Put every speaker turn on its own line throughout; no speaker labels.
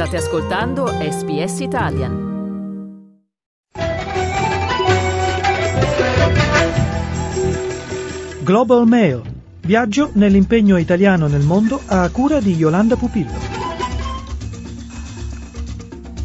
State ascoltando SBS Italian.
Global Mail. Viaggio nell'impegno italiano nel mondo a cura di Yolanda Pupillo.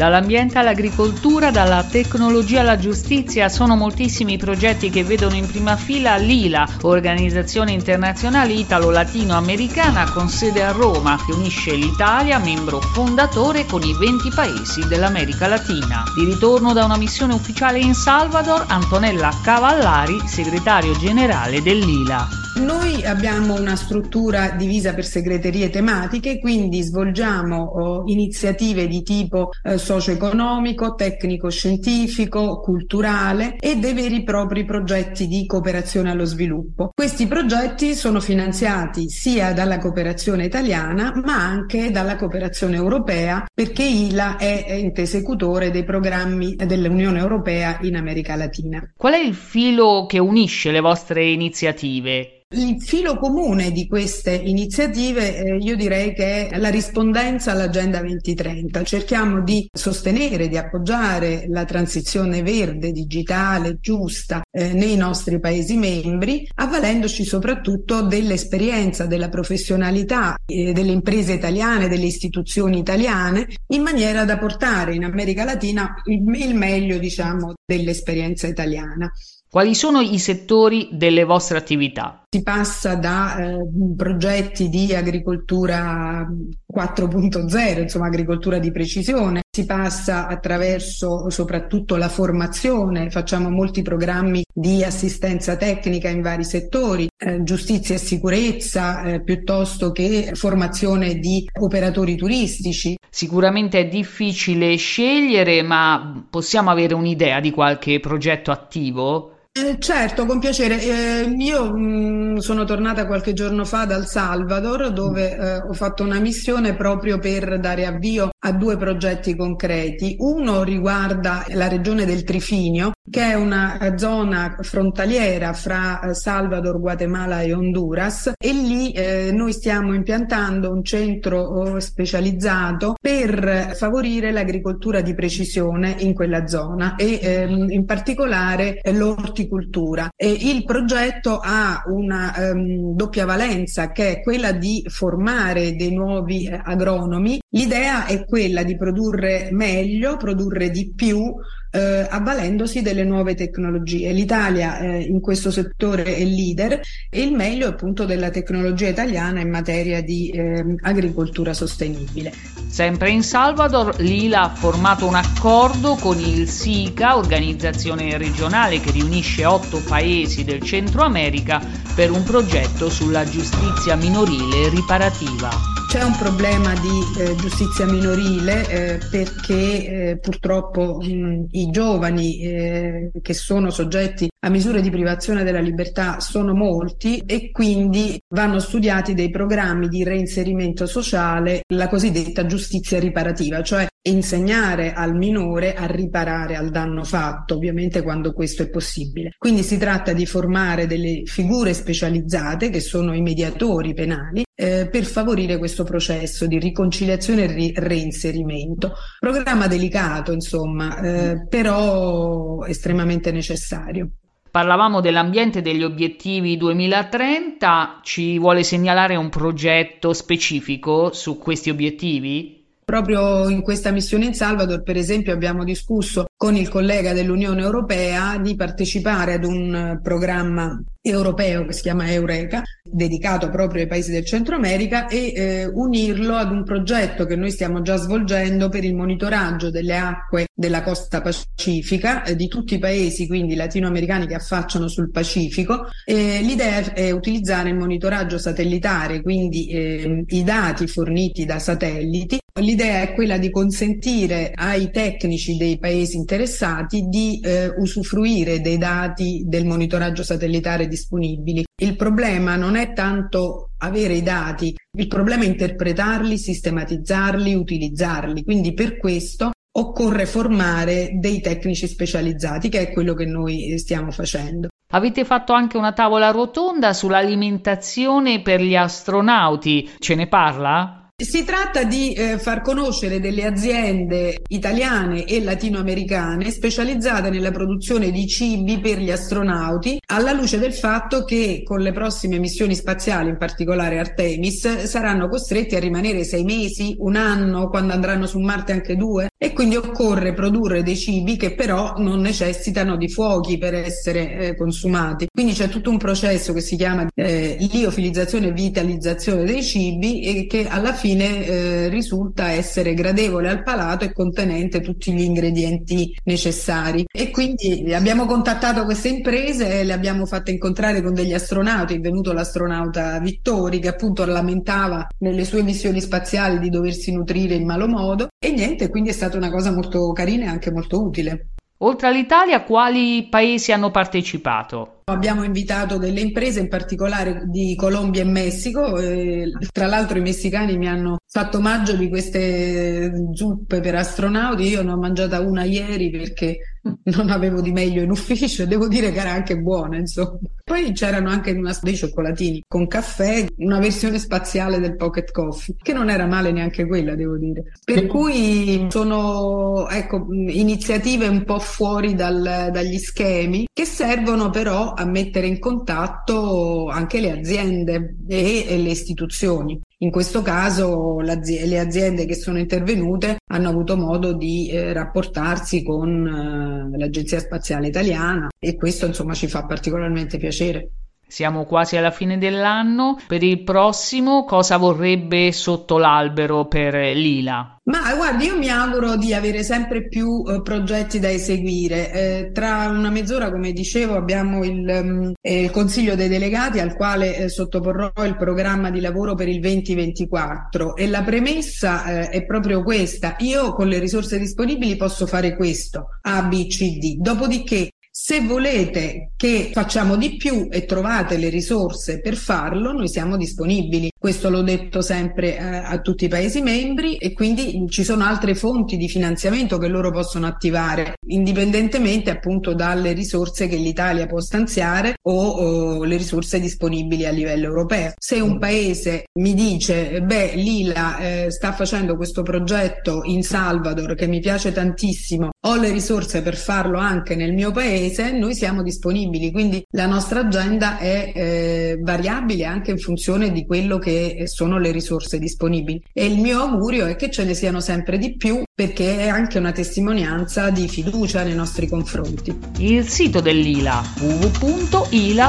Dall'ambiente all'agricoltura, dalla tecnologia alla giustizia, sono moltissimi i progetti che vedono in prima fila l'ILA, organizzazione internazionale italo-latinoamericana con sede a Roma, che unisce l'Italia, membro fondatore, con i 20 paesi dell'America Latina. Di ritorno da una missione ufficiale in Salvador, Antonella Cavallari, segretario generale dell'ILA.
Noi abbiamo una struttura divisa per segreterie tematiche, quindi svolgiamo oh, iniziative di tipo eh, socio-economico, tecnico-scientifico, culturale e dei veri e propri progetti di cooperazione allo sviluppo. Questi progetti sono finanziati sia dalla cooperazione italiana ma anche dalla cooperazione europea perché ILA è ente esecutore dei programmi dell'Unione Europea in America Latina.
Qual è il filo che unisce le vostre iniziative?
Il filo comune di queste iniziative eh, io direi che è la rispondenza all'Agenda 2030. Cerchiamo di sostenere, di appoggiare la transizione verde, digitale, giusta eh, nei nostri Paesi membri, avvalendoci soprattutto dell'esperienza, della professionalità eh, delle imprese italiane, delle istituzioni italiane, in maniera da portare in America Latina il, il meglio diciamo, dell'esperienza italiana.
Quali sono i settori delle vostre attività?
Si passa da eh, progetti di agricoltura 4.0, insomma agricoltura di precisione, si passa attraverso soprattutto la formazione, facciamo molti programmi di assistenza tecnica in vari settori, eh, giustizia e sicurezza, eh, piuttosto che formazione di operatori turistici.
Sicuramente è difficile scegliere, ma possiamo avere un'idea di qualche progetto attivo?
Eh, certo, con piacere. Eh, io mh, mm, sono tornata qualche giorno fa dal Salvador dove eh, ho fatto una missione proprio per dare avvio a due progetti concreti. Uno riguarda la regione del Trifinio, che è una eh, zona frontaliera fra eh, Salvador, Guatemala e Honduras e lì eh, noi stiamo impiantando un centro oh, specializzato per favorire l'agricoltura di precisione in quella zona e ehm, in particolare l'orticoltura. E il progetto ha una ehm, doppia valenza che è quella di formare dei nuovi eh, agronomi. L'idea è quella di produrre meglio, produrre di più, eh, avvalendosi delle nuove tecnologie. L'Italia eh, in questo settore è leader e il meglio appunto della tecnologia italiana in materia di eh, agricoltura sostenibile.
Sempre in Salvador, l'ILA ha formato un accordo con il SICA, organizzazione regionale che riunisce otto paesi del Centro America, per un progetto sulla giustizia minorile riparativa.
C'è un problema di eh, giustizia minorile eh, perché eh, purtroppo mh, i giovani eh, che sono soggetti a misure di privazione della libertà sono molti e quindi vanno studiati dei programmi di reinserimento sociale, la cosiddetta giustizia riparativa, cioè insegnare al minore a riparare al danno fatto, ovviamente quando questo è possibile. Quindi si tratta di formare delle figure specializzate che sono i mediatori penali eh, per favorire questo processo di riconciliazione e ri- reinserimento. Programma delicato, insomma, eh, però estremamente necessario.
Parlavamo dell'ambiente e degli obiettivi 2030, ci vuole segnalare un progetto specifico su questi obiettivi?
Proprio in questa missione in Salvador, per esempio, abbiamo discusso con il collega dell'Unione Europea di partecipare ad un programma europeo che si chiama Eureka, dedicato proprio ai paesi del Centro America e eh, unirlo ad un progetto che noi stiamo già svolgendo per il monitoraggio delle acque della costa pacifica eh, di tutti i paesi, quindi latinoamericani che affacciano sul Pacifico. Eh, l'idea è utilizzare il monitoraggio satellitare, quindi ehm, i dati forniti da satelliti. L'idea è quella di consentire ai tecnici dei paesi interessati di eh, usufruire dei dati del monitoraggio satellitare disponibili. Il problema non è tanto avere i dati, il problema è interpretarli, sistematizzarli, utilizzarli. Quindi per questo occorre formare dei tecnici specializzati, che è quello che noi stiamo facendo.
Avete fatto anche una tavola rotonda sull'alimentazione per gli astronauti, ce ne parla?
Si tratta di eh, far conoscere delle aziende italiane e latinoamericane specializzate nella produzione di cibi per gli astronauti, alla luce del fatto che con le prossime missioni spaziali, in particolare Artemis, saranno costretti a rimanere sei mesi, un anno, quando andranno su Marte anche due, e quindi occorre produrre dei cibi che però non necessitano di fuochi per essere eh, consumati. Quindi c'è tutto un processo che si chiama eh, liofilizzazione e vitalizzazione dei cibi e che alla fine fine eh, risulta essere gradevole al palato e contenente tutti gli ingredienti necessari. E quindi abbiamo contattato queste imprese le abbiamo fatte incontrare con degli astronauti. È venuto l'astronauta Vittori che appunto lamentava nelle sue missioni spaziali di doversi nutrire in malo modo e niente, quindi è stata una cosa molto carina e anche molto utile.
Oltre all'Italia, quali paesi hanno partecipato?
Abbiamo invitato delle imprese, in particolare di Colombia e Messico. E, tra l'altro i messicani mi hanno fatto omaggio di queste zuppe per astronauti. Io ne ho mangiata una ieri perché non avevo di meglio in ufficio e devo dire che era anche buona, insomma. Poi c'erano anche dei cioccolatini con caffè, una versione spaziale del pocket coffee, che non era male neanche quella, devo dire. Per cui sono ecco, iniziative un po' fuori dal, dagli schemi che servono però a mettere in contatto anche le aziende e, e le istituzioni. In questo caso le aziende che sono intervenute hanno avuto modo di eh, rapportarsi con eh, l'Agenzia Spaziale Italiana e questo insomma ci fa particolarmente piacere.
Siamo quasi alla fine dell'anno. Per il prossimo, cosa vorrebbe sotto l'albero per Lila?
Ma guardi, io mi auguro di avere sempre più uh, progetti da eseguire. Eh, tra una mezz'ora, come dicevo, abbiamo il, um, eh, il Consiglio dei Delegati al quale eh, sottoporrò il programma di lavoro per il 2024 e la premessa eh, è proprio questa. Io con le risorse disponibili posso fare questo, A, B, C, D. Dopodiché se volete che facciamo di più e trovate le risorse per farlo, noi siamo disponibili. Questo l'ho detto sempre eh, a tutti i Paesi membri e quindi ci sono altre fonti di finanziamento che loro possono attivare, indipendentemente appunto dalle risorse che l'Italia può stanziare o, o le risorse disponibili a livello europeo. Se un Paese mi dice, beh, Lila eh, sta facendo questo progetto in Salvador che mi piace tantissimo, ho le risorse per farlo anche nel mio Paese, noi siamo disponibili, quindi la nostra agenda è eh, variabile anche in funzione di quello che sono le risorse disponibili. E il mio augurio è che ce ne siano sempre di più perché è anche una testimonianza di fiducia nei nostri confronti.
Il sito dell'ILA www.ila.org.